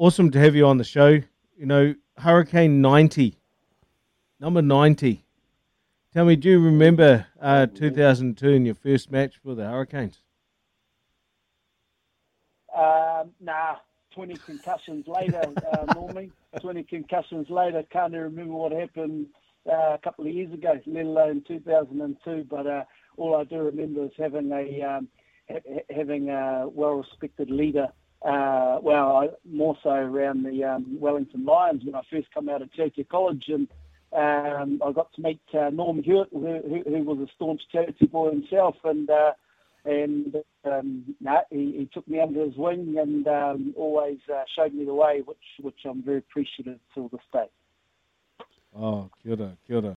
Awesome to have you on the show. You know, Hurricane 90, number 90. Tell me, do you remember uh, 2002 and your first match for the Hurricanes? Um, nah, 20 concussions later, uh, normally. 20 concussions later, can't even remember what happened uh, a couple of years ago, let alone 2002. But uh, all I do remember is having a um, ha- having a well-respected leader. Uh, well, I, more so around the um, Wellington Lions when I first come out of Churchill College, and um, I got to meet uh, Norm Hewitt, who, who, who was a staunch Chelsea boy himself, and uh, and um, he, he took me under his wing and um, always uh, showed me the way, which which I'm very appreciative to this day. Oh, kia ora, kia ora.